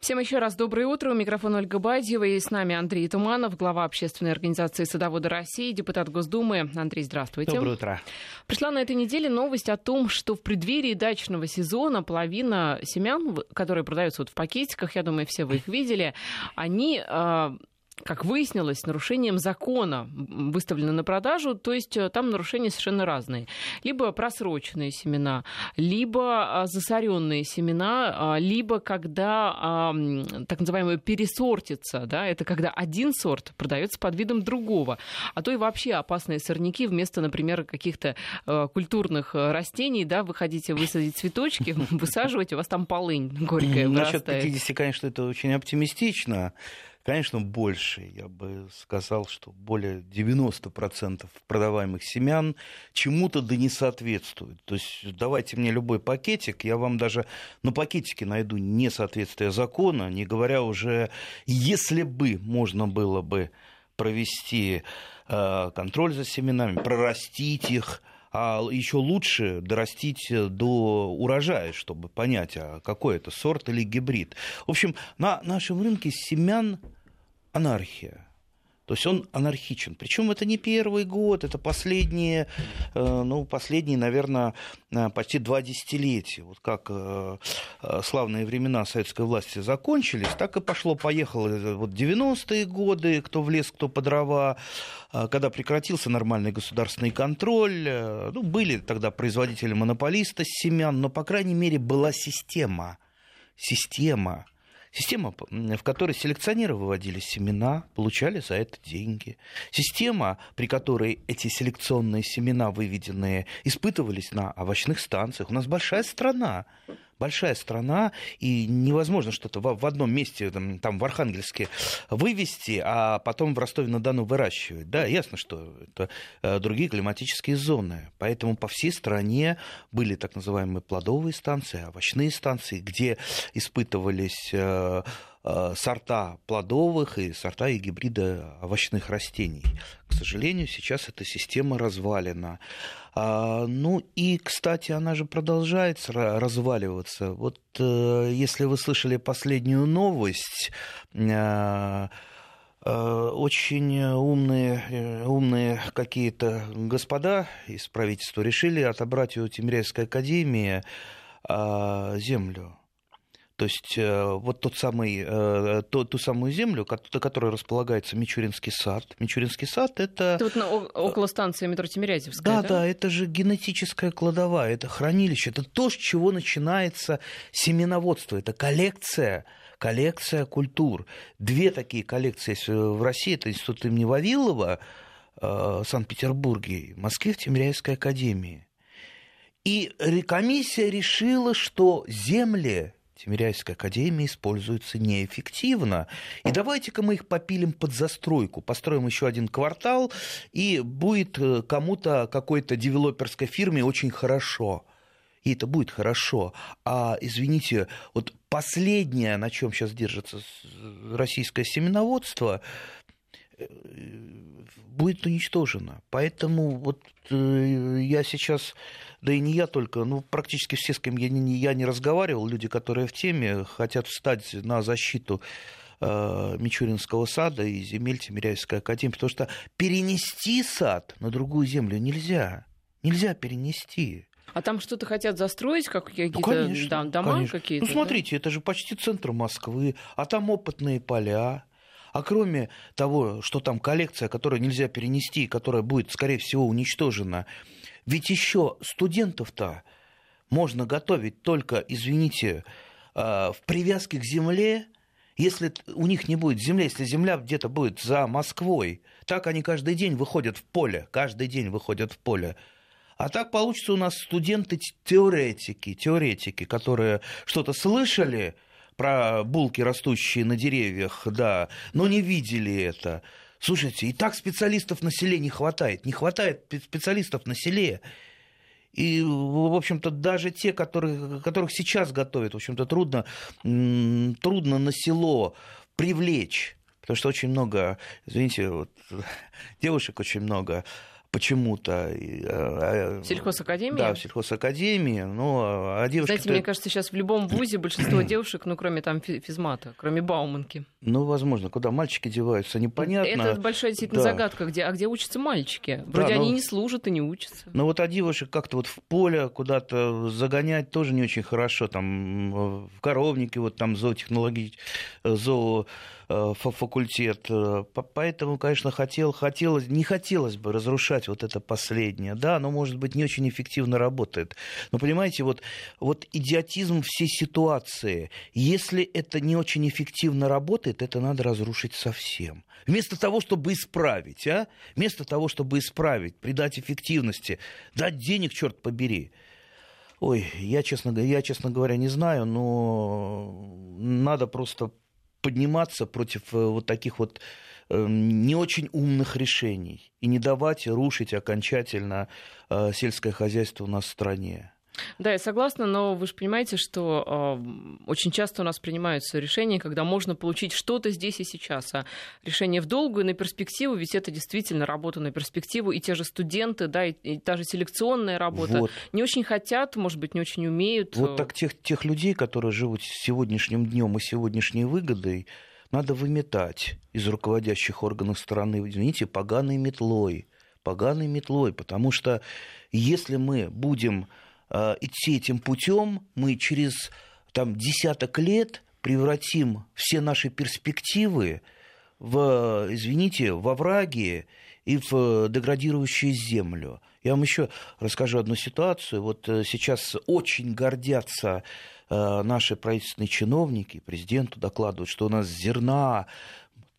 Всем еще раз доброе утро. У микрофона Ольга Бадьева и с нами Андрей Туманов, глава общественной организации «Садоводы России», депутат Госдумы. Андрей, здравствуйте. Доброе утро. Пришла на этой неделе новость о том, что в преддверии дачного сезона половина семян, которые продаются вот в пакетиках, я думаю, все вы их видели, они а, как выяснилось, нарушением закона выставлены на продажу, то есть э, там нарушения совершенно разные. Либо просроченные семена, либо а, засоренные семена, а, либо когда так называемое пересортится, да, это когда один сорт продается под видом другого, а то и вообще опасные сорняки вместо, например, каких-то э, культурных э, растений, да, вы хотите высадить цветочки, высаживать, у вас там полынь горькая. Насчет 50, конечно, это очень оптимистично. Конечно, больше. Я бы сказал, что более 90% продаваемых семян чему-то да не соответствуют. То есть давайте мне любой пакетик, я вам даже на пакетике найду несоответствие закона, не говоря уже, если бы можно было бы провести э, контроль за семенами, прорастить их, а еще лучше дорастить до урожая, чтобы понять, а какой это сорт или гибрид. В общем, на нашем рынке семян анархия. То есть он анархичен. Причем это не первый год, это последние, э, ну, последние, наверное, э, почти два десятилетия. Вот как э, славные времена советской власти закончились, так и пошло-поехало. Вот 90-е годы, кто в лес, кто по дрова, когда прекратился нормальный государственный контроль. Ну, были тогда производители-монополисты семян, но, по крайней мере, была система. Система Система, в которой селекционеры выводили семена, получали за это деньги. Система, при которой эти селекционные семена, выведенные, испытывались на овощных станциях. У нас большая страна большая страна, и невозможно что-то в, одном месте, там, там в Архангельске, вывести, а потом в Ростове-на-Дону выращивать. Да, ясно, что это э, другие климатические зоны. Поэтому по всей стране были так называемые плодовые станции, овощные станции, где испытывались Э, сорта плодовых и сорта и гибриды овощных растений. К сожалению, сейчас эта система развалена. А, ну и, кстати, она же продолжает разваливаться. Вот э, если вы слышали последнюю новость, э, очень умные, умные какие-то господа из правительства решили отобрать у Тимирязевской академии землю то есть э, вот тот самый, э, ту, ту самую землю, на которой располагается Мичуринский сад. Мичуринский сад это... Это вот на, около станции метро Тимирязевская, да? Да, да, это же генетическая кладовая, это хранилище, это то, с чего начинается семеноводство, это коллекция коллекция культур. Две такие коллекции есть в России. Это институт имени Вавилова э, в Санкт-Петербурге, в Москве в Тимирязевской академии. И комиссия решила, что земли Тимиряйской академии используются неэффективно. И давайте-ка мы их попилим под застройку, построим еще один квартал, и будет э, кому-то, какой-то девелоперской фирме очень хорошо. И это будет хорошо. А, извините, вот последнее, на чем сейчас держится российское семеноводство, э, будет уничтожено. Поэтому вот э, я сейчас да и не я только, ну, практически все, с кем я не, я не разговаривал, люди, которые в теме, хотят встать на защиту э, Мичуринского сада и земель Тимиряевской академии, потому что перенести сад на другую землю нельзя. Нельзя перенести. А там что-то хотят застроить, как какие-то ну, конечно, да, дома конечно. какие-то? Ну, смотрите, да? это же почти центр Москвы, а там опытные поля. А кроме того, что там коллекция, которую нельзя перенести, которая будет, скорее всего, уничтожена, ведь еще студентов-то можно готовить только, извините, а, в привязке к земле, если у них не будет земли, если земля где-то будет за Москвой, так они каждый день выходят в поле, каждый день выходят в поле. А так получится у нас студенты-теоретики, теоретики, которые что-то слышали про булки, растущие на деревьях, да, но не видели это. Слушайте, и так специалистов на селе не хватает. Не хватает специалистов на селе. И, в общем-то, даже те, которые, которых сейчас готовят, в общем-то, трудно, трудно на село привлечь. Потому что очень много, извините, вот, девушек очень много почему-то. А, сельхозакадемия? Да, в сельхозакадемии. Но, а девушки Знаете, мне кажется, сейчас в любом вузе большинство девушек, ну, кроме там физмата, кроме Бауманки. Ну, возможно, куда мальчики деваются, непонятно. Это большая действительно да. загадка, где, а где учатся мальчики? Вроде да, они но... не служат и не учатся. Ну, вот а девушек как-то вот в поле куда-то загонять тоже не очень хорошо. Там в коровнике, вот там зоотехнологии, зоо Э, факультет. Э, поэтому, конечно, хотел, хотелось, не хотелось бы разрушать вот это последнее. Да, оно, может быть, не очень эффективно работает. Но, понимаете, вот, вот идиотизм всей ситуации. Если это не очень эффективно работает, это надо разрушить совсем. Вместо того, чтобы исправить, а? Вместо того, чтобы исправить, придать эффективности, дать денег, черт побери. Ой, я, честно, я, честно говоря, не знаю, но надо просто подниматься против э, вот таких вот эм, не очень умных решений и не давать рушить окончательно э, сельское хозяйство у нас в стране. Да, я согласна, но вы же понимаете, что э, очень часто у нас принимаются решения, когда можно получить что-то здесь и сейчас. А решение в долгую, на перспективу, ведь это действительно работа на перспективу, и те же студенты, да, и, и та же селекционная работа вот. не очень хотят, может быть, не очень умеют. Вот так тех, тех людей, которые живут сегодняшним днем и сегодняшней выгодой, надо выметать из руководящих органов страны, извините, поганой метлой. Поганой метлой, потому что если мы будем Э, идти этим путем, мы через там, десяток лет превратим все наши перспективы в, извините, во враги и в деградирующую землю. Я вам еще расскажу одну ситуацию. Вот э, сейчас очень гордятся э, наши правительственные чиновники, президенту докладывают, что у нас зерна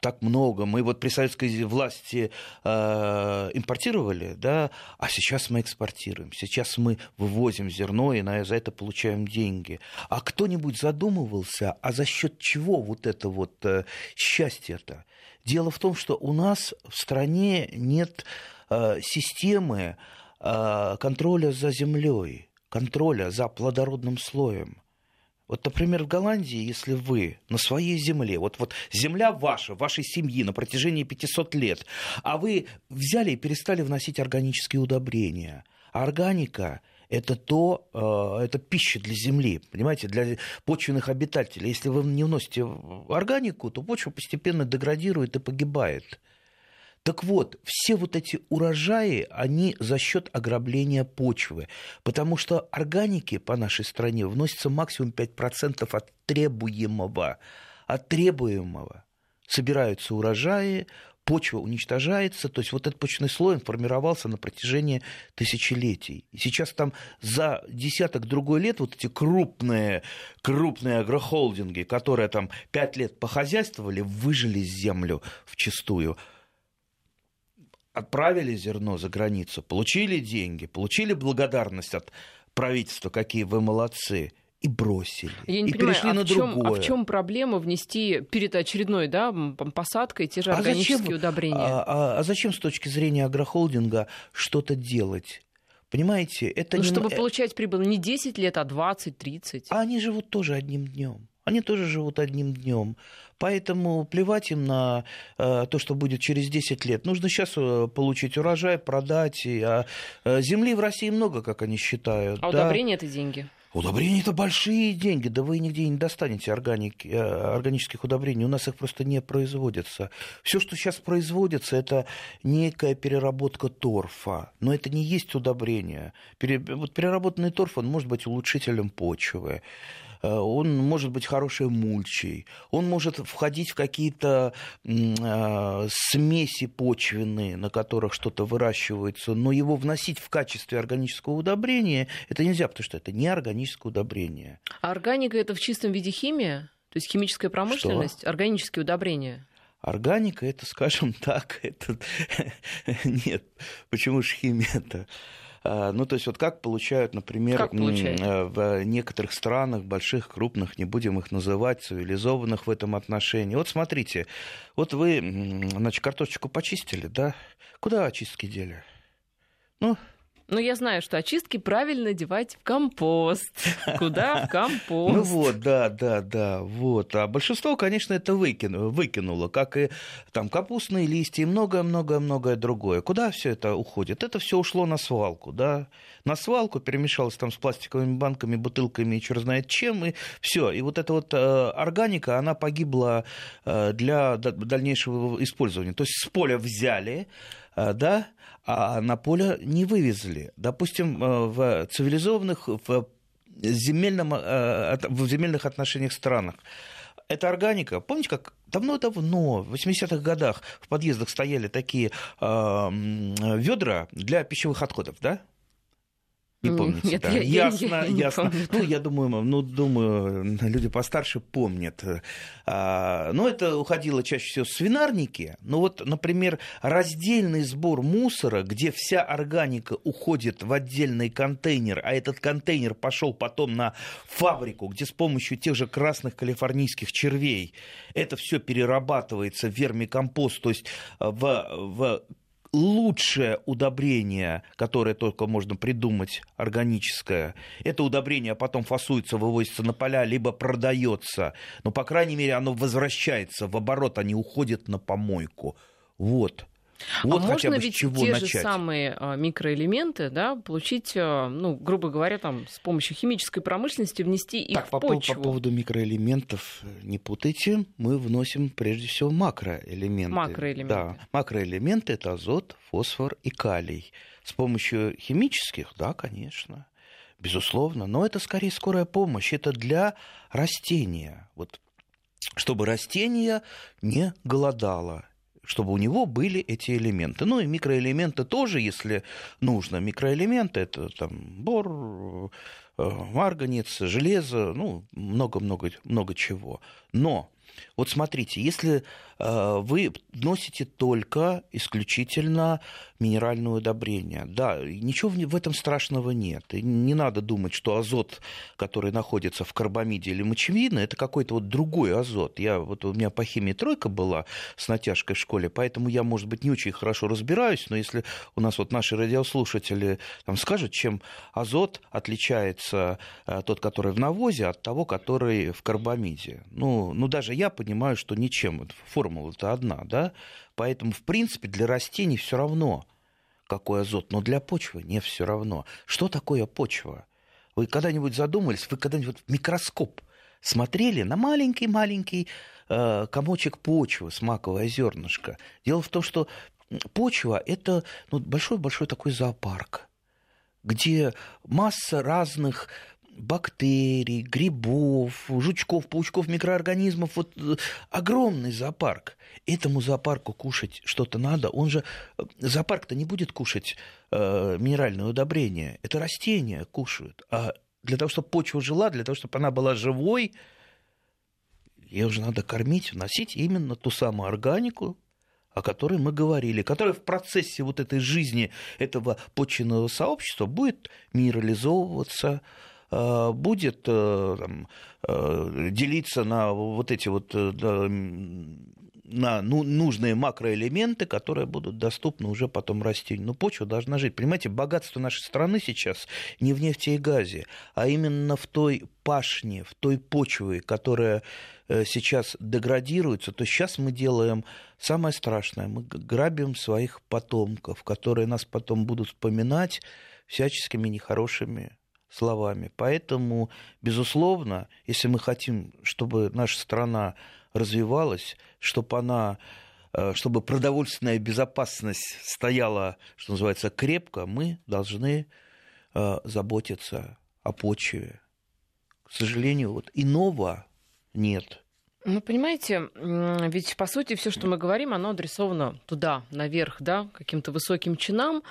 так много. Мы вот при советской власти э, импортировали, да, а сейчас мы экспортируем. Сейчас мы вывозим зерно и на, за это получаем деньги. А кто-нибудь задумывался, а за счет чего вот это вот э, счастье-то? Дело в том, что у нас в стране нет э, системы э, контроля за землей, контроля за плодородным слоем. Вот, например, в Голландии, если вы на своей земле, вот, вот земля ваша, вашей семьи на протяжении 500 лет, а вы взяли и перестали вносить органические удобрения, а органика это то, э, это пища для земли, понимаете, для почвенных обитателей. Если вы не вносите органику, то почва постепенно деградирует и погибает. Так вот, все вот эти урожаи, они за счет ограбления почвы, потому что органики по нашей стране вносятся максимум 5% от требуемого. От требуемого. Собираются урожаи, почва уничтожается, то есть вот этот почный слой формировался на протяжении тысячелетий. И сейчас там за десяток другой лет вот эти крупные, крупные агрохолдинги, которые там пять лет похозяйствовали, выжили землю в чистую отправили зерно за границу, получили деньги, получили благодарность от правительства, какие вы молодцы, и бросили. Я не и понимаю, перешли а на в чем, другое. А в чем проблема внести перед очередной да, посадкой те же а органические зачем, удобрения? А, а, а зачем с точки зрения агрохолдинга что-то делать? Понимаете, это ну, не... чтобы получать прибыль не 10 лет, а 20, 30. А они живут тоже одним днем. Они тоже живут одним днем. Поэтому плевать им на э, то, что будет через 10 лет. Нужно сейчас э, получить урожай, продать. А э, земли в России много, как они считают. А да? удобрения это деньги? Удобрения это большие деньги, да вы нигде не достанете органики, э, органических удобрений, у нас их просто не производится. Все, что сейчас производится, это некая переработка торфа, но это не есть удобрение. Пере... Вот переработанный торф, он может быть улучшителем почвы. Э, он может быть хорошей мульчей, он может входить в какие-то э, смеси почвенные, на которых что-то выращивается, но его вносить в качестве органического удобрения это нельзя, потому что это не органическое удобрение. А органика это в чистом виде химия? То есть химическая промышленность, что? органические удобрения? Органика это, скажем так, это нет. Почему же химия-то? А, ну, то есть вот как получают, например, как? Э, в некоторых странах, больших, крупных, не будем их называть, цивилизованных в этом отношении. Вот смотрите, вот вы, значит, картошечку почистили, да? Куда очистки дели? Ну, Ну, я знаю, что очистки правильно девать в компост. Куда? В компост. Ну вот, да, да, да, вот. А большинство, конечно, это выкинуло, выкинуло как и там капустные листья и многое-многое-многое другое. Куда все это уходит? Это все ушло на свалку, да, на свалку, перемешалось там с пластиковыми банками, бутылками и черт знает чем, и все. И вот эта вот э, органика, она погибла э, для дальнейшего использования. То есть с поля взяли, э, да, а на поле не вывезли. Допустим, в цивилизованных, в, земельном, в земельных отношениях странах эта органика, помните, как давно-давно, в 80-х годах в подъездах стояли такие э, ведра для пищевых отходов, да? Не помните, Нет, да? я, ясно, я, я ясно. помню, ну, я думаю, ну, думаю, люди постарше помнят. А, но это уходило чаще всего в свинарники. Но вот, например, раздельный сбор мусора, где вся органика уходит в отдельный контейнер, а этот контейнер пошел потом на фабрику, где с помощью тех же красных калифорнийских червей это все перерабатывается в вермикомпост, то есть в, в лучшее удобрение, которое только можно придумать, органическое, это удобрение потом фасуется, вывозится на поля, либо продается. Но, по крайней мере, оно возвращается в оборот, а не уходит на помойку. Вот. Вот а можно ведь чего те начать. же самые а, микроэлементы да, получить, а, ну, грубо говоря, там, с помощью химической промышленности внести их так, в по, почву? по поводу микроэлементов э, не путайте. Мы вносим прежде всего макроэлементы. Макроэлементы. Да, макроэлементы это азот, фосфор и калий. С помощью химических, да, конечно, безусловно, но это скорее скорая помощь. Это для растения. Вот чтобы растение не голодало, чтобы у него были эти элементы. Ну и микроэлементы тоже, если нужно. Микроэлементы это там бор, э, марганец, железо, ну много-много много чего. Но вот смотрите, если э, вы вносите только исключительно минеральное удобрение, да, ничего в этом страшного нет. И не надо думать, что азот, который находится в карбамиде или мочевине, это какой-то вот другой азот. Я, вот у меня по химии тройка была с натяжкой в школе, поэтому я, может быть, не очень хорошо разбираюсь, но если у нас вот наши радиослушатели там, скажут, чем азот отличается э, тот, который в навозе, от того, который в карбамиде. Ну, ну даже я понимаю, что ничем. Формула-то одна, да? Поэтому, в принципе, для растений все равно, какой азот, но для почвы не все равно. Что такое почва? Вы когда-нибудь задумались, вы когда-нибудь в микроскоп смотрели на маленький-маленький э, комочек почвы с маковое зернышко? Дело в том, что почва – это ну, большой-большой такой зоопарк, где масса разных бактерий, грибов, жучков, паучков, микроорганизмов. Вот э, огромный зоопарк. Этому зоопарку кушать что-то надо. Он же э, зоопарк-то не будет кушать э, минеральное удобрение. Это растения кушают. А для того, чтобы почва жила, для того, чтобы она была живой, ее же надо кормить, вносить именно ту самую органику, о которой мы говорили, которая в процессе вот этой жизни этого почвенного сообщества будет минерализовываться, будет э, там, э, делиться на вот эти вот на ну, нужные макроэлементы, которые будут доступны уже потом растению. Но почва должна жить. Понимаете, богатство нашей страны сейчас не в нефти и газе, а именно в той пашне, в той почве, которая сейчас деградируется, то сейчас мы делаем самое страшное. Мы грабим своих потомков, которые нас потом будут вспоминать всяческими нехорошими словами. Поэтому, безусловно, если мы хотим, чтобы наша страна развивалась, чтобы она э, чтобы продовольственная безопасность стояла, что называется, крепко, мы должны э, заботиться о почве. К сожалению, вот иного нет. Ну, понимаете, ведь по сути все, что мы говорим, оно адресовано туда, наверх, да, каким-то высоким чинам.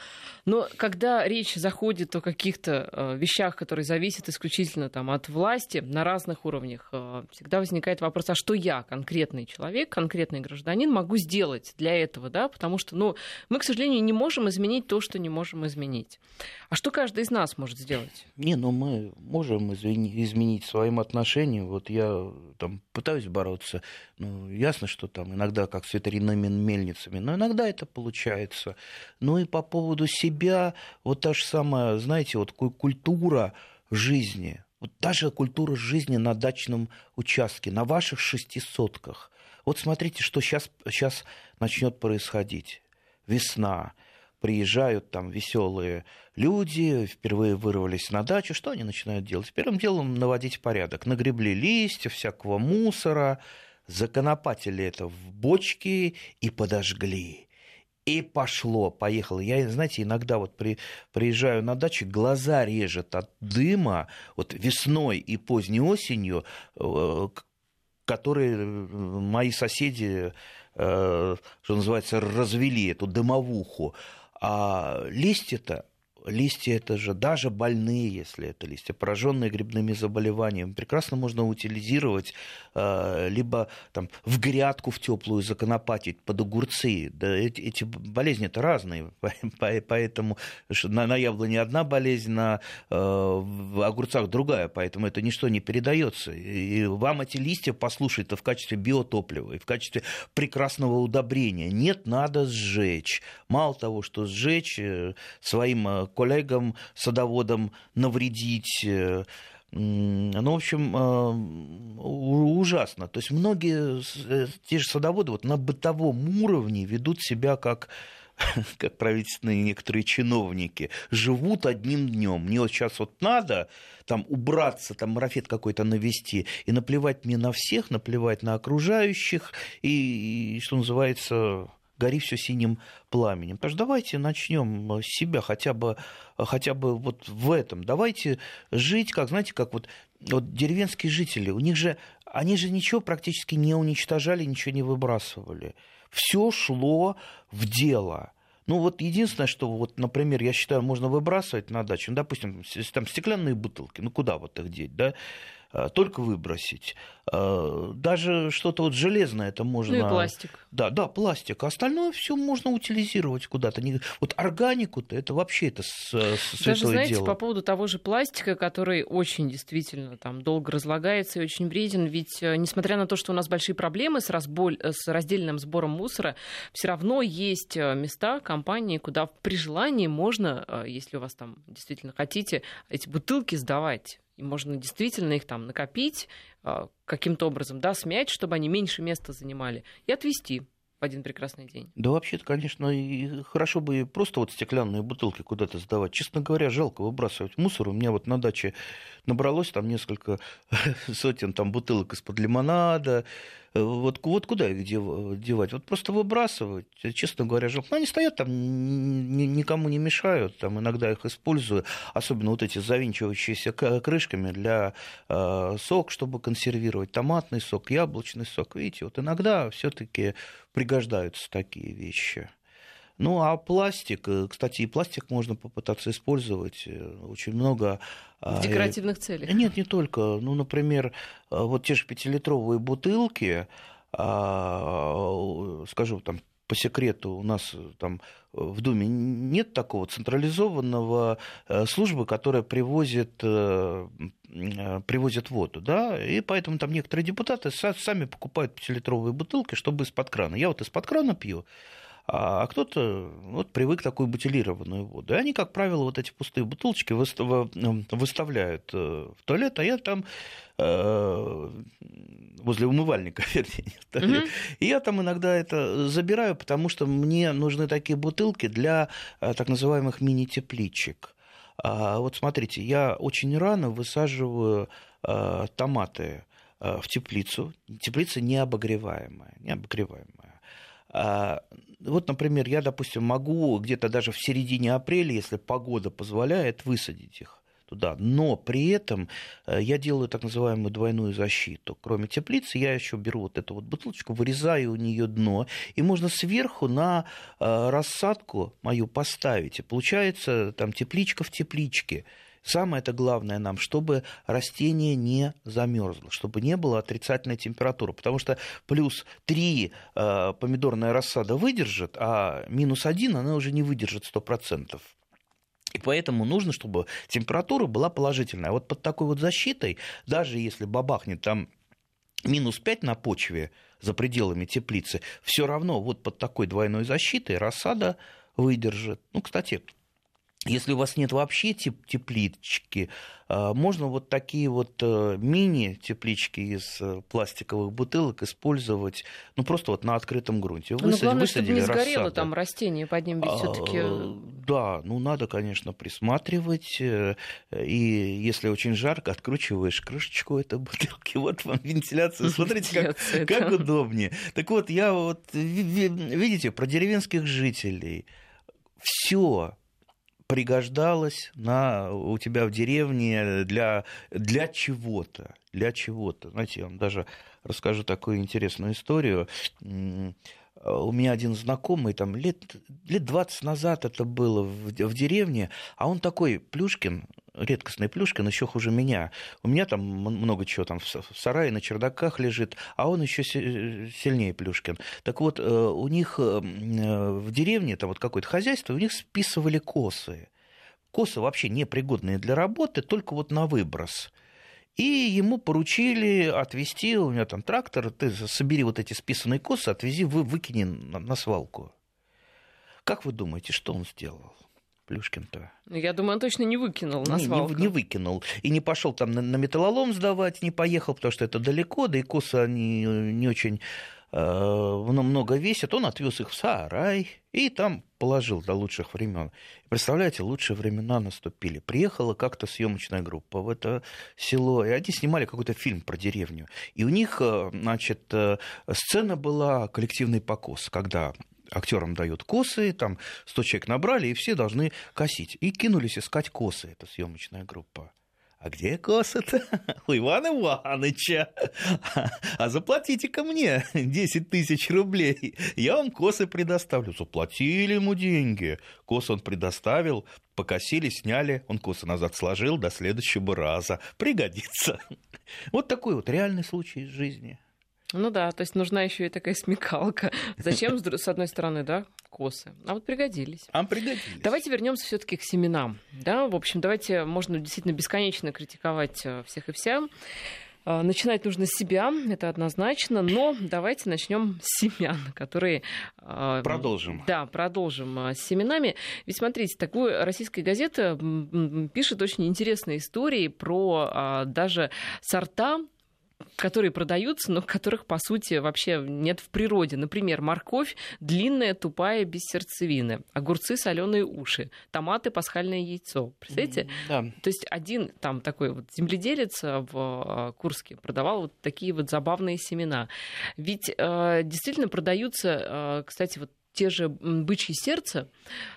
Но когда речь заходит о каких-то э, вещах, которые зависят исключительно там, от власти на разных уровнях, э, всегда возникает вопрос, а что я, конкретный человек, конкретный гражданин, могу сделать для этого, да, потому что, ну, мы, к сожалению, не можем изменить то, что не можем изменить. А что каждый из нас может сделать? Не, ну мы можем изменить своим отношением. Вот я там пытаюсь бороться. Ну, ясно, что там иногда как с ветряными мельницами, но иногда это получается. Ну и по поводу себя, вот та же самая, знаете, вот культура жизни, вот даже культура жизни на дачном участке, на ваших шестисотках. Вот смотрите, что сейчас, сейчас начнет происходить. Весна, приезжают там веселые люди, впервые вырвались на дачу, что они начинают делать? Первым делом наводить порядок. Нагребли листья, всякого мусора, законопатили это в бочки и подожгли. И пошло, поехало. Я, знаете, иногда вот при, приезжаю на дачу, глаза режет от дыма, вот весной и поздней осенью, э, которые э, мои соседи, э, что называется, развели эту дымовуху. А листья-то листья это же даже больные, если это листья, пораженные грибными заболеваниями, прекрасно можно утилизировать, э, либо там, в грядку в теплую законопатить под огурцы. Да, эти, эти болезни это разные, поэтому на, на яблоне одна болезнь, на э, в огурцах другая, поэтому это ничто не передается. И вам эти листья послушать это в качестве биотоплива и в качестве прекрасного удобрения. Нет, надо сжечь. Мало того, что сжечь э, своим коллегам, садоводам навредить. Э, ну, в общем, э, ужасно. То есть многие, э, те же садоводы вот на бытовом уровне ведут себя как как правительственные некоторые чиновники, живут одним днем. Мне вот сейчас вот надо там убраться, там марафет какой-то навести, и наплевать мне на всех, наплевать на окружающих, и, и что называется, гори все синим пламенем. Так что давайте начнем с себя хотя бы, хотя бы вот в этом. Давайте жить, как, знаете, как вот, вот деревенские жители, у них же, они же ничего практически не уничтожали, ничего не выбрасывали. Все шло в дело. Ну вот единственное, что вот, например, я считаю, можно выбрасывать на дачу, ну, допустим, там стеклянные бутылки, ну куда вот их деть, да? Э, только выбросить. Э, даже что-то вот железное это можно... Ну и пластик. Да, да, пластик. А остальное все можно утилизировать куда-то. Вот органику-то это вообще это с, с Даже, знаете, дело. по поводу того же пластика, который очень действительно там долго разлагается и очень вреден, ведь э, несмотря на то, что у нас большие проблемы с, разболь... с раздельным сбором мусора, все равно есть места, компании, куда при желании можно, если у вас там действительно хотите, эти бутылки сдавать и можно действительно их там накопить а, каким-то образом, да, смять, чтобы они меньше места занимали, и отвести в один прекрасный день. Да вообще-то, конечно, и хорошо бы просто вот стеклянные бутылки куда-то сдавать. Честно говоря, жалко выбрасывать мусор. У меня вот на даче набралось там несколько сотен там бутылок из-под лимонада. Вот, вот куда их девать? Вот просто выбрасывать. Честно говоря, жалко. Но они стоят там, никому не мешают. Там иногда их использую. Особенно вот эти завинчивающиеся крышками для э, сок, чтобы консервировать. Томатный сок, яблочный сок. Видите, вот иногда все-таки пригождаются такие вещи. Ну, а пластик, э, кстати, и пластик можно попытаться использовать. Э, очень много... В а, декоративных целях? Нет, не только. Ну, например, э, вот те же пятилитровые бутылки, а, скажу там по секрету, у нас там в Думе нет такого централизованного службы, которая привозит, привозит воду, да, и поэтому там некоторые депутаты сами покупают пятилитровые бутылки, чтобы из-под крана. Я вот из-под крана пью, а кто-то вот, привык такую бутилированную воду. И они, как правило, вот эти пустые бутылочки выставляют э, в туалет, а я там э, возле умывальника, вернее, mm-hmm. и я там иногда это забираю, потому что мне нужны такие бутылки для э, так называемых мини-тепличек. А вот смотрите, я очень рано высаживаю томаты в теплицу. Теплица необогреваемая, необогреваемая. А, вот, например, я, допустим, могу где-то даже в середине апреля, если погода позволяет, высадить их туда. Но при этом э, я делаю так называемую двойную защиту. Кроме теплицы, я еще беру вот эту вот бутылочку, вырезаю у нее дно, и можно сверху на э, рассадку мою поставить. И получается там тепличка в тепличке. Самое это главное нам, чтобы растение не замерзло, чтобы не было отрицательной температуры, потому что плюс 3 э, помидорная рассада выдержит, а минус 1 она уже не выдержит 100%. И поэтому нужно, чтобы температура была положительная. Вот под такой вот защитой, даже если бабахнет там минус 5 на почве за пределами теплицы, все равно вот под такой двойной защитой рассада выдержит. Ну, кстати, если у вас нет вообще теп теплички, а, можно вот такие вот э, мини-теплички из э, пластиковых бутылок использовать, ну, просто вот на открытом грунте. Высадили, ну, главное, чтобы не сгорело рассаду. там растение под ним ведь все таки а, Да, ну, надо, конечно, присматривать, э, и если очень жарко, откручиваешь крышечку этой бутылки, вот вам вентиляция, смотрите, как, как удобнее. Так вот, я вот, видите, про деревенских жителей, все пригождалось на, у тебя в деревне для, для чего-то. Для чего-то. Знаете, я вам даже расскажу такую интересную историю. У меня один знакомый, там, лет, лет 20 назад это было в, в деревне, а он такой, Плюшкин, редкостный Плюшкин, еще хуже меня. У меня там много чего там в сарае, на чердаках лежит, а он еще сильнее Плюшкин. Так вот, э, у них э, э, в деревне, там вот какое-то хозяйство, у них списывали косы. Косы вообще непригодные для работы, только вот на выброс. И ему поручили отвезти, у меня там трактор, ты собери вот эти списанные косы, отвези, вы, выкини на, на свалку. Как вы думаете, что он сделал? Плюшкин-то. Ну, я думаю, он точно не выкинул на свалку. Не, не, не выкинул. И не пошел там на, на металлолом сдавать, не поехал, потому что это далеко, да и косы они не очень э, много весят. Он отвез их в сарай и там положил до лучших времен. Представляете, лучшие времена наступили. Приехала как-то съемочная группа в это село, и они снимали какой-то фильм про деревню. И у них, э, значит, э, сцена была коллективный покос, когда актерам дают косы, там 100 человек набрали, и все должны косить. И кинулись искать косы, эта съемочная группа. А где косы-то? У Ивана Ивановича. А заплатите-ка мне 10 тысяч рублей. Я вам косы предоставлю. Заплатили ему деньги. Косы он предоставил, покосили, сняли. Он косы назад сложил до следующего раза. Пригодится. Вот такой вот реальный случай из жизни. Ну да, то есть нужна еще и такая смекалка. Зачем, с одной стороны, да, косы? А вот пригодились. А пригодились. Давайте вернемся все-таки к семенам. Да, в общем, давайте можно действительно бесконечно критиковать э, всех и вся. Э, начинать нужно с себя, это однозначно, но давайте начнем с семян, которые... Э, продолжим. Да, продолжим с семенами. Ведь смотрите, такую российская газета пишет очень интересные истории про даже сорта которые продаются, но которых, по сути, вообще нет в природе. Например, морковь длинная, тупая, без сердцевины, огурцы, соленые уши, томаты, пасхальное яйцо. Представляете? Да. То есть один там такой вот земледелец в а, Курске продавал вот такие вот забавные семена. Ведь э, действительно продаются, э, кстати, вот те же бычьи сердца,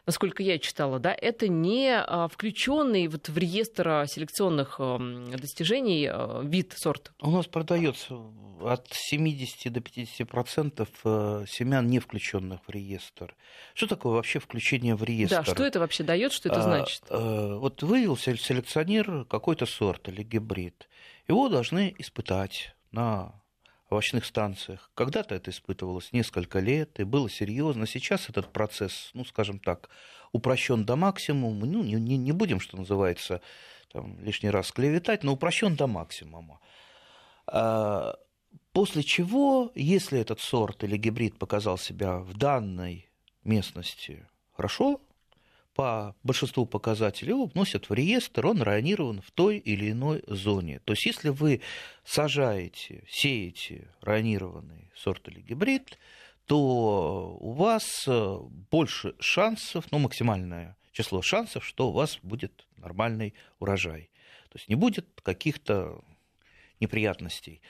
насколько я читала, да, это не а, включенный вот в реестр селекционных достижений а, вид, сорт. У нас продается от 70 до 50 процентов э, семян, не включенных в реестр. Что такое вообще включение в реестр? Да, что это вообще дает, что это а, значит? А, вот вывел селекционер какой-то сорт или гибрид. Его должны испытать на овощных станциях. Когда-то это испытывалось несколько лет, и было серьезно. Сейчас этот процесс, ну, скажем так, упрощен до максимума. Ну, не, не, не будем, что называется, там, лишний раз клеветать, но упрощен до максимума. А, после чего, если этот сорт или гибрид показал себя в данной местности хорошо, по большинству показателей его вносят в реестр, он районирован в той или иной зоне. То есть, если вы сажаете, сеете районированный сорт или гибрид, то у вас э, больше шансов, ну, максимальное число шансов, что у вас будет нормальный урожай. То есть не будет каких-то неприятностей.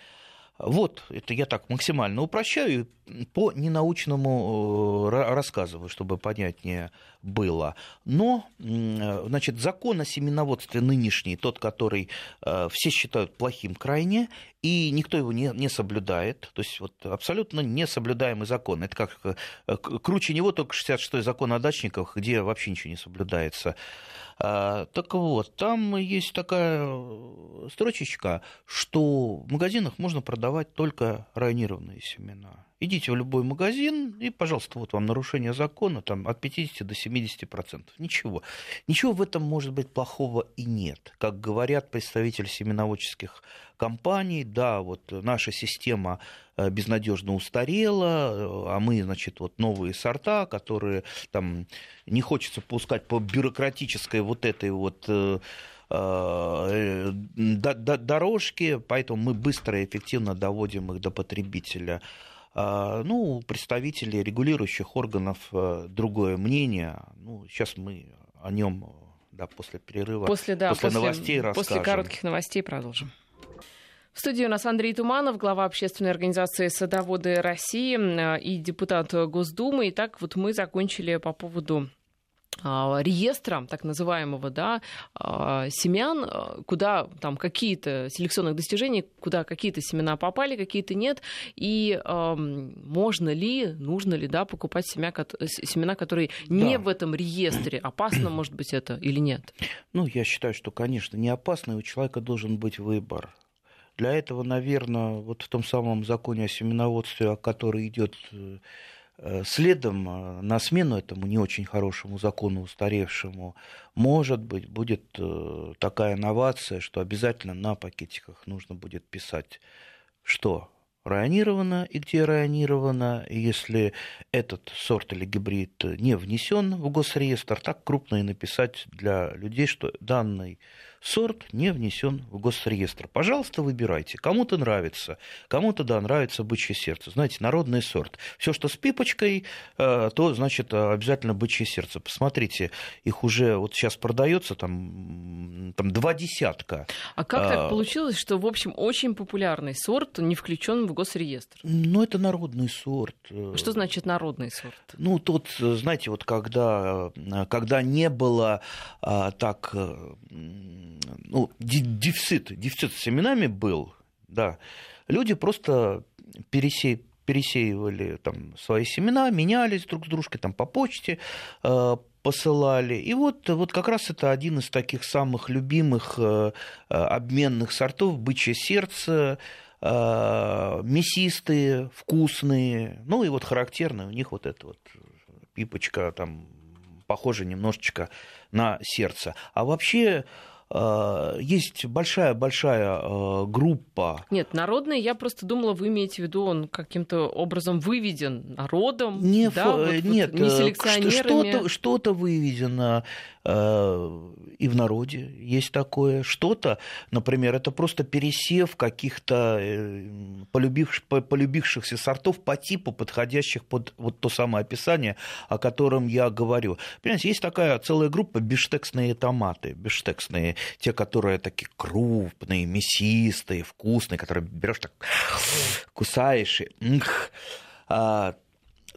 Вот, это я так максимально упрощаю, по ненаучному э, рассказываю, чтобы понятнее было. Но, значит, закон о семеноводстве нынешний, тот, который э, все считают плохим крайне, и никто его не, не соблюдает, то есть вот абсолютно несоблюдаемый закон. Это как э, круче него только 66-й закон о дачниках, где вообще ничего не соблюдается. А, так вот, там есть такая строчечка, что в магазинах можно продавать только районированные семена. Идите в любой магазин, и, пожалуйста, вот вам нарушение закона там, от 50 до 70 процентов. Ничего. Ничего в этом, может быть, плохого и нет. Как говорят представители семеноводческих компаний, да, вот наша система э, безнадежно устарела, а мы, значит, вот новые сорта, которые там не хочется пускать по бюрократической вот этой вот э, э, дорожки, поэтому мы быстро и эффективно доводим их до потребителя. А, ну, у представителей регулирующих органов э, другое мнение. Ну, сейчас мы о нем да, после перерыва, после, да, после, после новостей расскажем. После коротких новостей продолжим. В студии у нас Андрей Туманов, глава общественной организации «Садоводы России» э, и депутат Госдумы. Итак, вот мы закончили по поводу а, реестра, так называемого, да, а, семян, а, куда там какие-то селекционных достижений, куда какие-то семена попали, какие-то нет, и э, можно ли, нужно ли, да, покупать семя, семена, которые не да. в этом реестре, опасно, может быть, это или нет? Ну, я считаю, что, конечно, не опасно, и у человека должен быть выбор. Для этого, наверное, вот в том самом законе о семеноводстве, который идет Э, следом э, на смену этому не очень хорошему закону, устаревшему, может быть, будет э, такая инновация, что обязательно на пакетиках нужно будет писать, что районировано и где районировано. И если этот сорт или гибрид не внесен в госреестр, так крупно и написать для людей, что данный сорт не внесен в госреестр. Пожалуйста, выбирайте. Кому-то нравится, кому-то, да, нравится бычье сердце. Знаете, народный сорт. Все, что с пипочкой, э, то, значит, обязательно бычье сердце. Посмотрите, их уже вот сейчас продается там, там два десятка. А как так а, получилось, что, в общем, очень популярный сорт не включен в госреестр? Ну, это народный сорт. Что значит народный сорт? Ну, тот, знаете, вот когда, когда не было а, так ну, дефицит, дефицит с семенами был, да, люди просто пересе, пересеивали там, свои семена, менялись друг с дружкой там, по почте, э, посылали. И вот, вот как раз это один из таких самых любимых э, обменных сортов бычье сердце, э, мясистые, вкусные. Ну и вот характерно у них вот эта вот пипочка там похожа немножечко на сердце. А вообще есть большая-большая э, группа. Нет, народный, я просто думала, вы имеете в виду, он каким-то образом выведен народом, не, да, вот, нет, вот, не э, селекционерами. Что-то, что-то выведено и в народе есть такое. Что-то, например, это просто пересев каких-то полюбивш, полюбившихся сортов по типу, подходящих под вот то самое описание, о котором я говорю. Понимаете, есть такая целая группа биштексные томаты, биштексные те, которые такие крупные, мясистые, вкусные, которые берешь так, кусаешь и... А,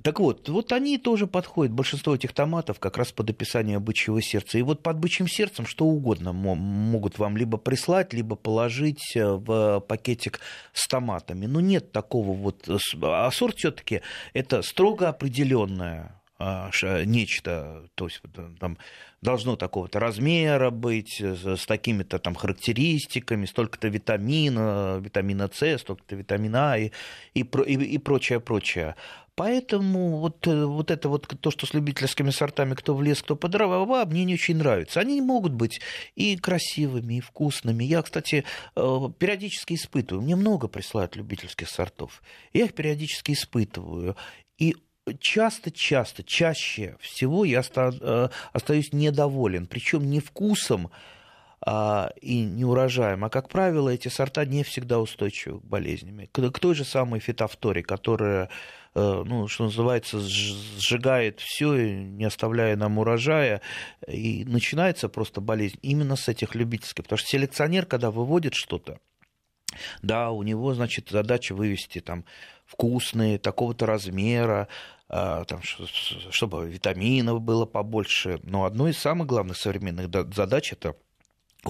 так вот, вот они тоже подходят, большинство этих томатов как раз под описание бычьего сердца. И вот под бычьим сердцем что угодно могут вам либо прислать, либо положить э, в пакетик с томатами. Но нет такого вот... А сорт все таки это строго определенное а, нечто, то есть там должно такого-то размера быть, с такими-то там характеристиками, столько-то витамина, витамина С, столько-то витамина А и, и, и, и прочее, прочее. Поэтому вот, э, вот это вот то, что с любительскими сортами, кто в лес, кто по дрова, мне не очень нравится. Они могут быть и красивыми, и вкусными. Я, кстати, э, периодически испытываю. Мне много присылают любительских сортов. Я их периодически испытываю. И часто-часто, чаще всего я э, остаюсь недоволен, причем не вкусом а, и не урожаем, а, как правило, эти сорта не всегда устойчивы к болезням. К, к той же самой фитофторе, которая, э, ну, что называется, сжигает все, не оставляя нам урожая, и начинается просто болезнь именно с этих любительских. Потому что селекционер, когда выводит что-то, да, у него, значит, задача вывести там вкусные, такого-то размера, а, там, чтобы витаминов было побольше. Но одной из самых главных современных задач это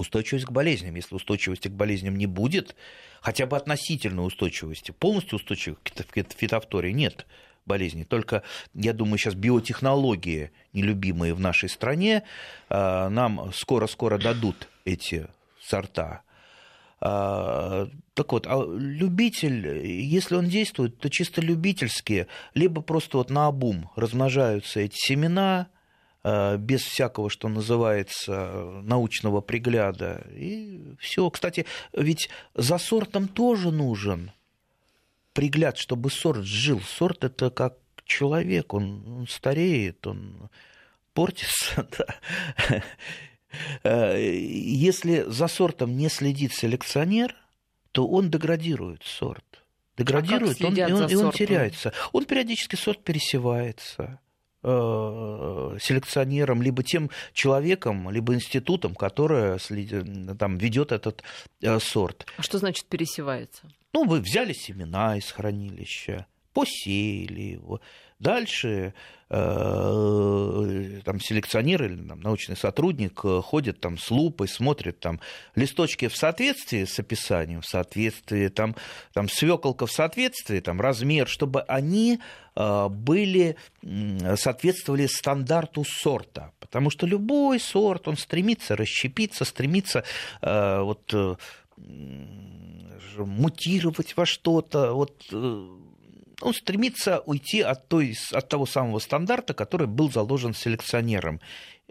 устойчивость к болезням. Если устойчивости к болезням не будет, хотя бы относительной устойчивости, полностью устойчивой к фитофтории нет болезней. Только, я думаю, сейчас биотехнологии, нелюбимые в нашей стране, а, нам скоро-скоро дадут эти сорта А, так вот, а любитель, если он действует, то чисто любительски, либо просто вот на обум размножаются эти семена, без всякого, что называется, научного пригляда. И все. Кстати, ведь за сортом тоже нужен пригляд, чтобы сорт жил. Сорт это как человек, он, он стареет, он портится. Да. Э, если за сортом не следит селекционер, то он деградирует сорт. Деградирует, а он, и, он, и он теряется. Он периодически сорт пересевается э, селекционером, либо тем человеком, либо институтом, который там, ведет этот э, сорт. А что значит пересевается? Ну, вы взяли семена из хранилища, посеяли его. Дальше э, там селекционер или там, научный сотрудник э, ходит там с лупой, смотрит там листочки в соответствии с описанием, в соответствии там, там свеколка в соответствии, там размер, чтобы они э, были, соответствовали стандарту сорта. Потому что любой сорт, он стремится расщепиться, стремится вот, мутировать во что-то. Вот, он стремится уйти от, той, от того самого стандарта, который был заложен селекционером.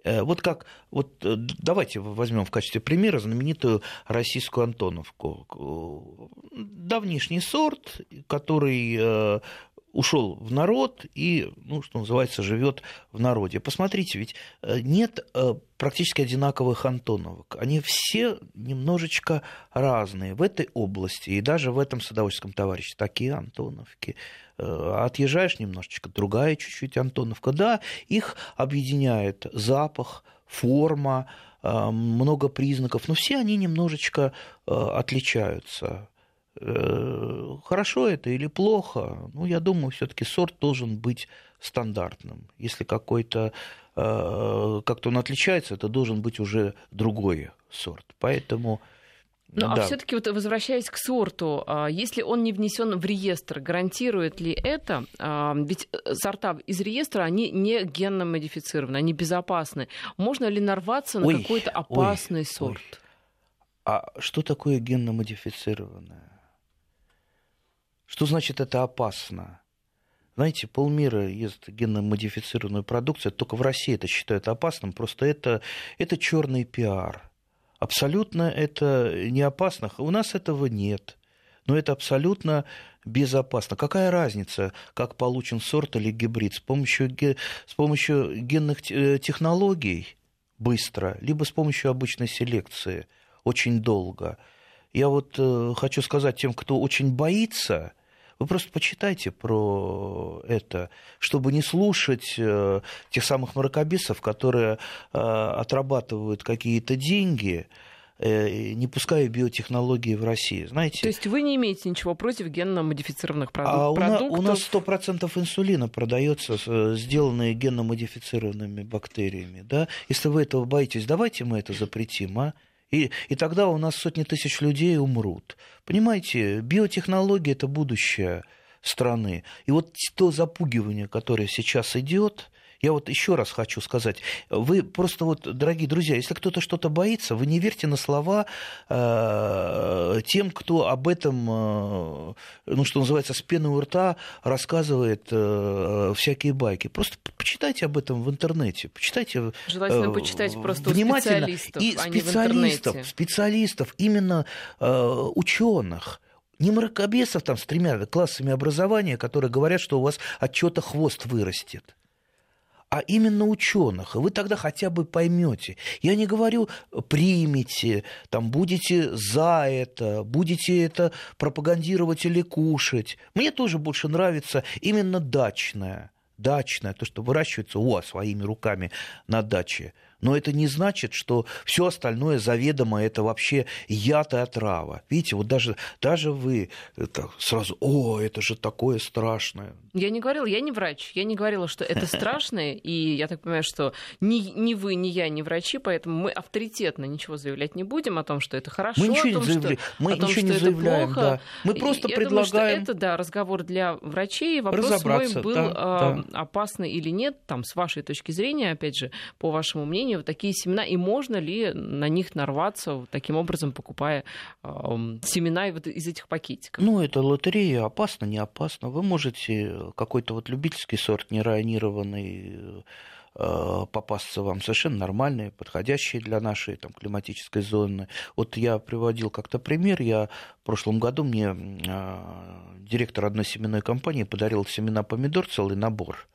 Э, вот как, вот э, давайте возьмем в качестве примера знаменитую российскую Антоновку. Давнишний сорт, который э, ушел в народ и, ну, что называется, живет в народе. Посмотрите, ведь э, нет э, практически одинаковых Антоновок. Они все немножечко разные в этой области и даже в этом садоводческом товариществе. Такие Антоновки. Э, отъезжаешь немножечко, другая чуть-чуть Антоновка. Да, их объединяет запах, форма, много признаков, но все они немножечко отличаются. Э, хорошо это или плохо, ну, я думаю, все-таки сорт должен быть стандартным. Если какой-то э, как-то он отличается, это должен быть уже другой сорт. Поэтому ну, а да. а все-таки вот возвращаясь к сорту, а, если он не внесен в реестр, гарантирует ли это? А, ведь э, сорта из реестра, они не генно модифицированы, они безопасны. Можно ли нарваться на ой, какой-то опасный ой, сорт? Ой. А что такое генно модифицированное? Что значит это опасно? Знаете, полмира ест генно-модифицированную продукцию, только в России это считают опасным, просто это, это черный пиар. Абсолютно это не опасно. У нас этого нет. Но это абсолютно безопасно. Какая разница, как получен сорт или гибрид? С помощью, с помощью генных э, технологий быстро, либо с помощью обычной селекции очень долго – я вот э, хочу сказать тем, кто очень боится, вы просто почитайте про это, чтобы не слушать э, тех самых мракобесов, которые э, отрабатывают какие-то деньги, не пуская биотехнологии в России. Знаете, То есть вы не имеете ничего против генно-модифицированных а продуктов? У нас сто процентов инсулина продается, сделанные генно-модифицированными бактериями. Да? Если вы этого боитесь, давайте мы это запретим. А? И, и тогда у нас сотни тысяч людей умрут. Понимаете, биотехнология это будущее страны. И вот то запугивание, которое сейчас идет, я вот еще раз хочу сказать, вы просто вот, дорогие друзья, если кто-то что-то боится, вы не верьте на слова э, тем, кто об этом, э, ну, что называется, с пены у рта рассказывает э, всякие байки. Просто почитайте об этом в интернете, почитайте. Желательно э, почитать просто внимательно. у специалистов, и а специалистов, в специалистов, именно э, ученых не мракобесов там с тремя классами образования, которые говорят, что у вас от чего-то хвост вырастет а именно ученых. И вы тогда хотя бы поймете. Я не говорю, примите, там, будете за это, будете это пропагандировать или кушать. Мне тоже больше нравится именно дачное. Дачное, то, что выращивается у вас своими руками на даче – но это не значит, что все остальное заведомо это вообще яд и отрава. Видите, вот даже, даже вы это сразу, о, это же такое страшное. Я не говорила, я не врач, я не говорила, что это страшное, и я так понимаю, что ни, ни вы, ни я не врачи, поэтому мы авторитетно ничего заявлять не будем о том, что это хорошо, мы ничего о том, не заявляем, что, мы о том, ничего что не заявляем, плохо. Да. Мы просто я предлагаем... Думаю, что это, да, разговор для врачей. Вопрос мой был, да, э, да. опасный или нет, там, с вашей точки зрения, опять же, по вашему мнению, мнению, вот такие семена, и можно ли на них нарваться таким образом, покупая э, семена из этих пакетиков? Ну, это лотерея, опасно, не опасно. Вы можете какой-то вот любительский сорт нерайонированный Э, попасться вам совершенно нормальные, подходящие для нашей там, климатической зоны. Вот я приводил как-то пример. Я в прошлом году мне э, директор одной семенной компании подарил семена помидор, целый набор.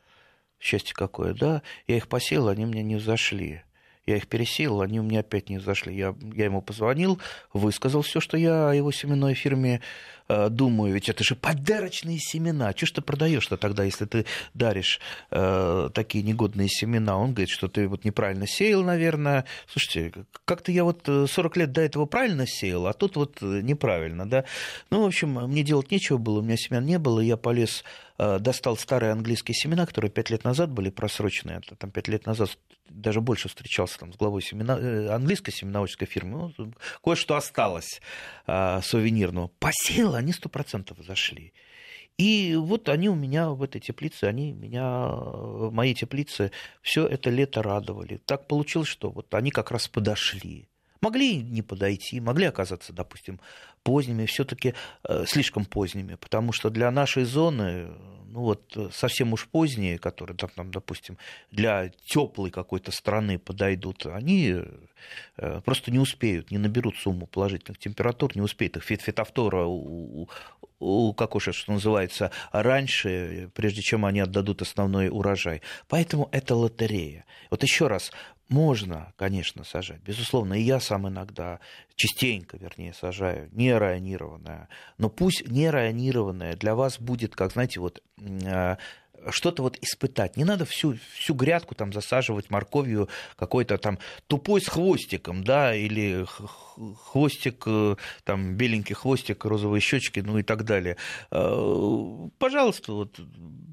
Счастье какое, да? Я их посеял, они мне не взошли. Я их пересеял, они у меня опять не взошли. Я, я ему позвонил, высказал все, что я о его семенной фирме Э, думаю, ведь это же подарочные семена. Что ж ты продаешь-то тогда, если ты даришь э, такие негодные семена? Он говорит, что ты вот неправильно сеял, наверное. Слушайте, как-то я вот 40 лет до этого правильно сеял, а тут вот неправильно, да. Ну, в общем, мне делать нечего было, у меня семян не было, я полез э, достал старые английские семена, которые пять лет назад были просроченные. Там пять лет назад даже больше встречался там, с главой семена, э, английской семеноводческой фирмы. Ну, кое-что осталось а, сувенирного. Посеял они сто процентов зашли. И вот они у меня в этой теплице, они меня, в моей теплице все это лето радовали. Так получилось, что вот они как раз подошли. Могли не подойти, могли оказаться, допустим, поздними, все-таки э, слишком поздними, потому что для нашей зоны, ну вот совсем уж поздние, которые там, там допустим, для теплой какой-то страны подойдут, они э, просто не успеют, не наберут сумму положительных температур, не успеют их фитофтора у, у кокоша, что называется, раньше, прежде чем они отдадут основной урожай. Поэтому это лотерея. Вот еще раз, можно, конечно, сажать, безусловно, и я сам иногда, частенько, вернее, сажаю, не районированное, но пусть не районированное для вас будет, как, знаете, вот а, что-то вот испытать. Не надо всю, всю грядку там засаживать морковью какой-то там тупой с хвостиком, да, или хвостик, э, там беленький хвостик, розовые щечки, ну и так далее. Э, пожалуйста, вот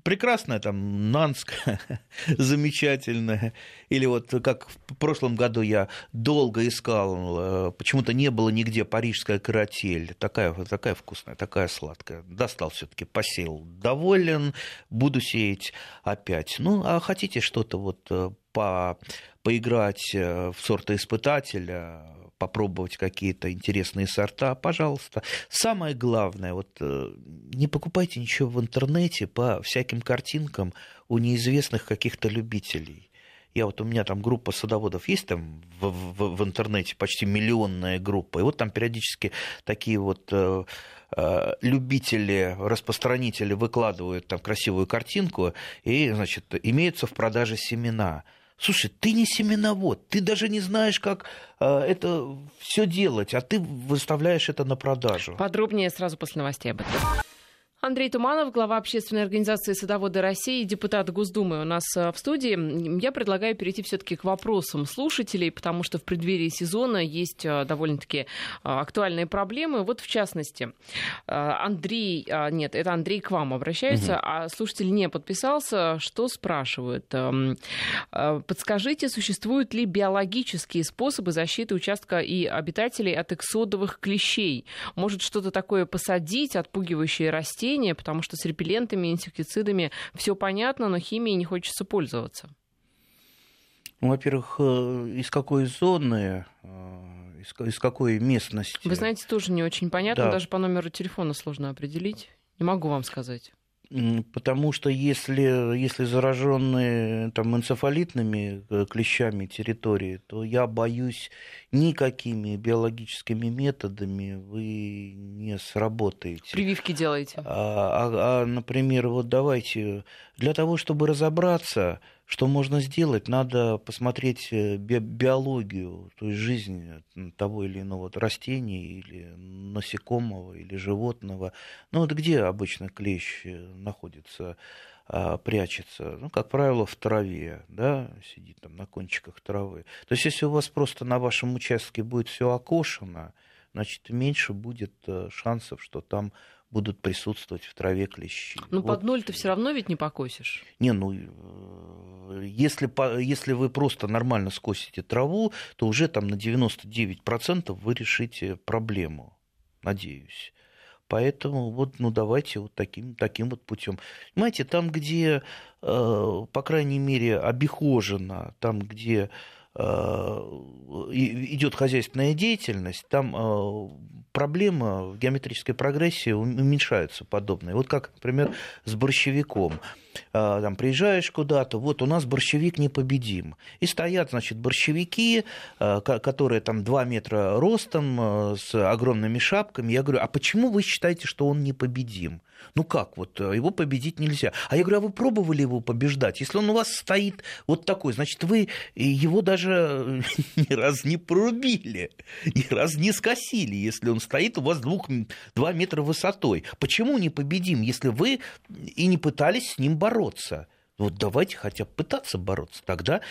прекрасная там Нанская, замечательная. Или вот как в прошлом году я долго искал, э, почему-то не было нигде парижская каратель. Такая, такая вкусная, такая сладкая. Достал все таки посел. Доволен, буду сеять опять. Ну, а хотите что-то вот по, поиграть в сортоиспытателя, попробовать какие-то интересные сорта, пожалуйста. Самое главное, вот э, не покупайте ничего в интернете по всяким картинкам у неизвестных каких-то любителей. Я вот у меня там группа садоводов есть там в, в, в интернете, почти миллионная группа, и вот там периодически такие вот э, э, любители, распространители выкладывают там красивую картинку, и, значит, имеются в продаже семена – Слушай, ты не семеновод, ты даже не знаешь, как э, это все делать, а ты выставляешь это на продажу. Подробнее сразу после новостей об этом. Андрей Туманов, глава общественной организации «Садоводы России», депутат Госдумы у нас э, в студии. Я предлагаю перейти все-таки к вопросам слушателей, потому что в преддверии сезона есть э, довольно-таки э, актуальные проблемы. Вот в частности, Андрей, нет, это Андрей к вам обращается, угу. а слушатель не подписался. Что спрашивают? Эм, подскажите, существуют ли биологические способы защиты участка и обитателей от эксодовых клещей? Может, что-то такое посадить, отпугивающее растения? Растения, потому что с репеллентами, инсектицидами все понятно, но химией не хочется пользоваться? Ну, во-первых, э, из какой зоны, э, из какой местности? Вы знаете, тоже не очень понятно, да. даже по номеру телефона сложно определить. Не могу вам сказать. Потому что если, если зараженные там, энцефалитными э, клещами территории, то я боюсь, никакими биологическими методами вы не сработаете. Прививки делаете. А, а, а например, вот давайте, для того, чтобы разобраться, что можно сделать? Надо посмотреть э, би- биологию, то есть жизнь того или иного растения, или насекомого, или животного. Ну вот где обычно клещ э, находится, а, прячется? Ну, как правило, в траве, да, сидит там на кончиках травы. То есть если у вас просто на вашем участке будет все окошено, значит, меньше будет э, шансов, что там будут присутствовать в траве клещи. Ну, вот. под ноль ты все равно ведь не покосишь. Не, ну, если, если вы просто нормально скосите траву, то уже там на 99% вы решите проблему, надеюсь. Поэтому вот, ну, давайте вот таким, таким вот путем. Понимаете, там, где, э, по крайней мере, обихожено, там, где идет хозяйственная деятельность, там проблемы в геометрической прогрессии уменьшаются подобные. Вот как, например, с борщевиком. А, там приезжаешь куда-то, вот у нас борщевик непобедим. И стоят, значит, борщевики, которые там 2 метра ростом, с огромными шапками. Я говорю, а почему вы считаете, что он непобедим? Ну как, вот э, его победить нельзя. А я говорю, а вы пробовали его побеждать? Если он у вас стоит вот такой, значит, вы его даже ни раз не порубили, ни раз не скосили, если он стоит у вас двух, 2 метра высотой. Почему не победим, если вы и не пытались с ним бороться? Вот давайте хотя бы пытаться бороться. Тогда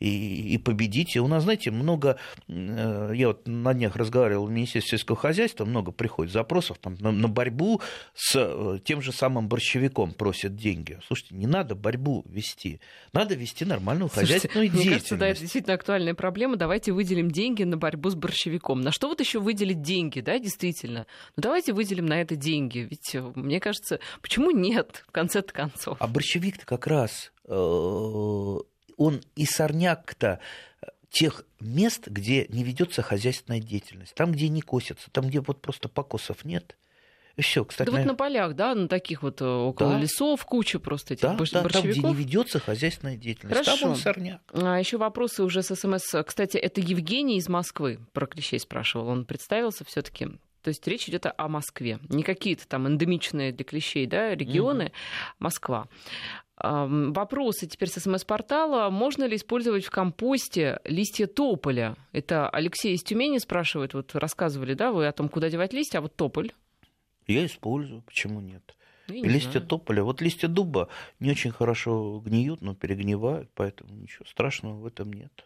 и, и победить. И у нас, знаете, много, э, я вот на днях разговаривал в Министерстве сельского хозяйства, много приходит запросов там, на, на борьбу с э, тем же самым борщевиком, просят деньги. Слушайте, не надо борьбу вести, надо вести нормальную Слушайте, хозяйственную мне деятельность. Кажется, да, это действительно актуальная проблема. Давайте выделим деньги на борьбу с борщевиком. На что вот еще выделить деньги, да, действительно? Ну давайте выделим на это деньги. Ведь, э, мне кажется, почему нет, в конце-то концов? А борщевик-то как раз он и сорняк-то э, тех мест, где не ведется хозяйственная деятельность, там, где не косятся, там, где вот просто покосов нет. И все, кстати. Да на... вот на полях, да, на таких вот э, около да. лесов куча просто этих да, борщ... да, борщевиков. там, где не ведется хозяйственная деятельность. Хорошо. Там он сорняк. А еще вопросы уже с СМС. Кстати, это Евгений из Москвы про клещей спрашивал. Он представился все-таки. То есть речь идет о Москве. Не какие-то там эндемичные для клещей да, регионы, угу. Москва. Вопросы теперь с СМС-портала. Можно ли использовать в компосте листья тополя? Это Алексей из Тюмени спрашивает. Вот рассказывали, да, вы о том, куда девать листья, а вот тополь? Я использую, почему нет? И листья знаю. тополя. Вот листья дуба не очень хорошо гниют, но перегнивают, поэтому ничего страшного в этом нет.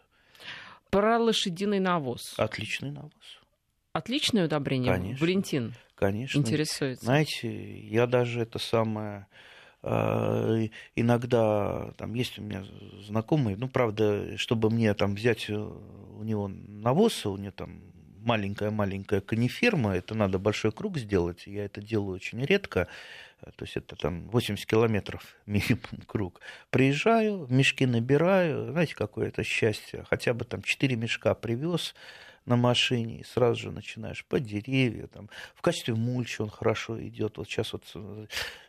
Про лошадиный навоз. Отличный навоз. Отличное удобрение. Конечно. Валентин Конечно. интересуется. Знаете, я даже это самое Э, иногда там есть у меня знакомые, ну, правда, чтобы мне там взять у него навоз, у него там маленькая-маленькая каниферма, это надо большой круг сделать, я это делаю очень редко, то есть это там 80 километров минимум круг. Приезжаю, мешки набираю, знаете, какое это счастье, хотя бы там 4 мешка привез, на машине, и сразу же начинаешь по деревья, там, в качестве мульчи он хорошо идет. Вот сейчас вот, э,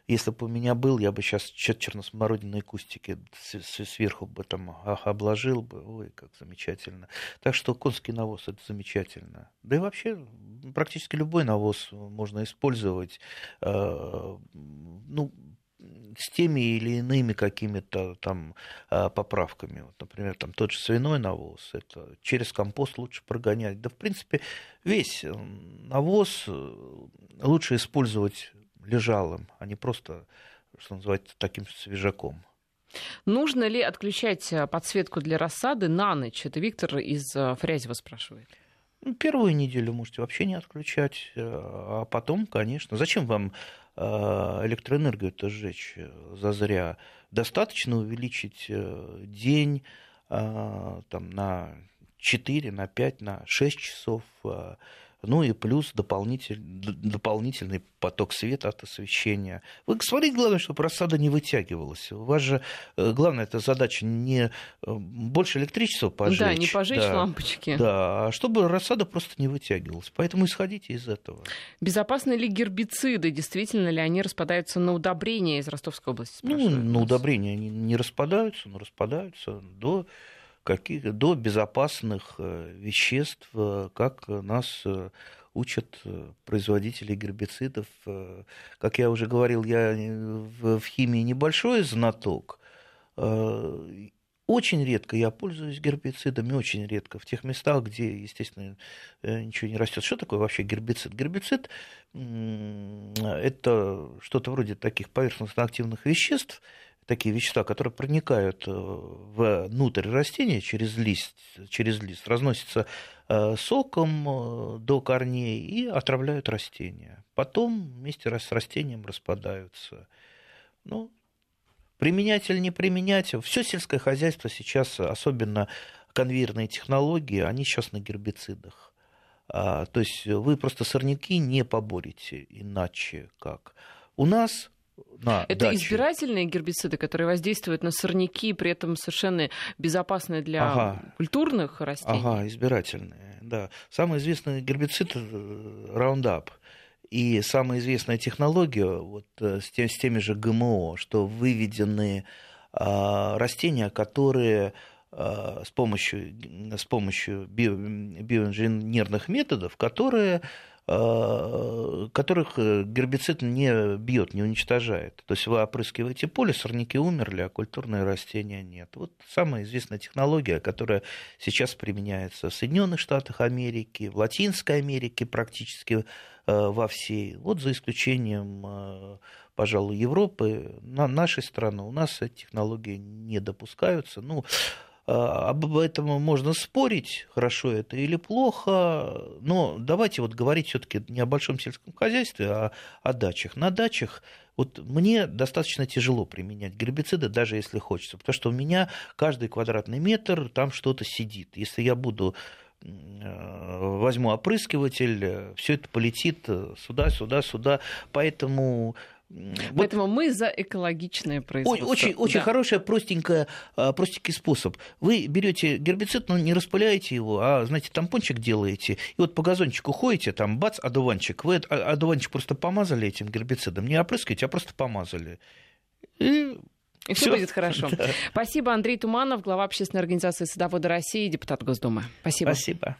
если бы у меня был, я бы сейчас черносмородинные кустики сверху бы там обложил бы, ой, как замечательно. Так что конский навоз это замечательно. Да и вообще практически любой навоз можно использовать. Э, ну, с теми или иными какими-то там а, поправками. Вот, например, там тот же свиной навоз, это через компост лучше прогонять. Да, в принципе, весь э, навоз э, лучше использовать лежалым, а не просто, что называется, таким свежаком. Нужно ли отключать э, подсветку для рассады на ночь? Это Виктор из Фрязева спрашивает. Ну, первую неделю можете вообще не отключать, а потом, конечно. Зачем вам Э, электроэнергию-то сжечь э, зазря. Достаточно увеличить э, день там, на 4, на 5, на 6 часов ну и плюс дополнитель, дополнительный поток света от освещения. Вы смотрите, главное, чтобы рассада не вытягивалась. У вас же э, главная эта задача не э, больше электричества пожечь. Да, не пожечь да, лампочки. Да, а чтобы рассада просто не вытягивалась. Поэтому исходите из этого. Безопасны ли гербициды? Действительно ли они распадаются на удобрения из Ростовской области? Ну, на удобрения они не распадаются, но распадаются до каких, до безопасных э, веществ, э, как нас э, учат производители гербицидов. Как я уже говорил, я в химии небольшой знаток. Очень редко я пользуюсь гербицидами, очень редко. В тех местах, где, естественно, ничего не растет. Что такое вообще гербицид? Гербицид – это что-то вроде таких поверхностно-активных веществ, такие вещества, которые проникают э, внутрь растения через лист, через лист разносятся э, соком э, до корней и отравляют растения. Потом вместе с растением распадаются. Ну, применять или не применять, все сельское хозяйство сейчас, особенно конвейерные технологии, они сейчас на гербицидах. А, то есть вы просто сорняки не поборете иначе как. У нас Э, на Это даче. избирательные гербициды, которые воздействуют на сорняки, при этом совершенно безопасны для Ага. культурных растений. Ага, избирательные, да. Самый известный гербицид э, Roundup. И самая известная технология вот, э, с, тем- с теми же ГМО, что выведены а, растения, которые а, с помощью, с помощью био- биоинженерных методов, которые, которых э, гербицид не бьет, не уничтожает. То есть вы опрыскиваете поле, сорняки умерли, а культурные растения нет. Вот самая известная технология, которая сейчас применяется в Соединенных Штатах Америки, в Латинской Америке практически э, во всей. Вот за исключением, э, пожалуй, Европы, на нашей страны у нас эти технологии не допускаются. Ну, э, об этом можно спорить, хорошо это или плохо, но давайте вот говорить все-таки не о большом сельском хозяйстве, а о дачах. На дачах вот мне достаточно тяжело применять гербициды, даже если хочется, потому что у меня каждый квадратный метр там что-то сидит. Если я буду э, возьму опрыскиватель, все это полетит сюда, сюда, сюда. Поэтому вот Поэтому мы за экологичное производство. Очень, очень Да. хороший, простенькая, а, простенький способ. Вы берете гербицид, но не распыляете его, а, знаете, тампончик делаете, и вот по газончику ходите, там, бац, одуванчик. Вы а- одуванчик просто помазали этим гербицидом, не опрыскиваете, а просто помазали. И И все будет хорошо. Да. Спасибо, Андрей Туманов, глава общественной организации «Садоводы России», депутат Госдумы. Спасибо. Спасибо.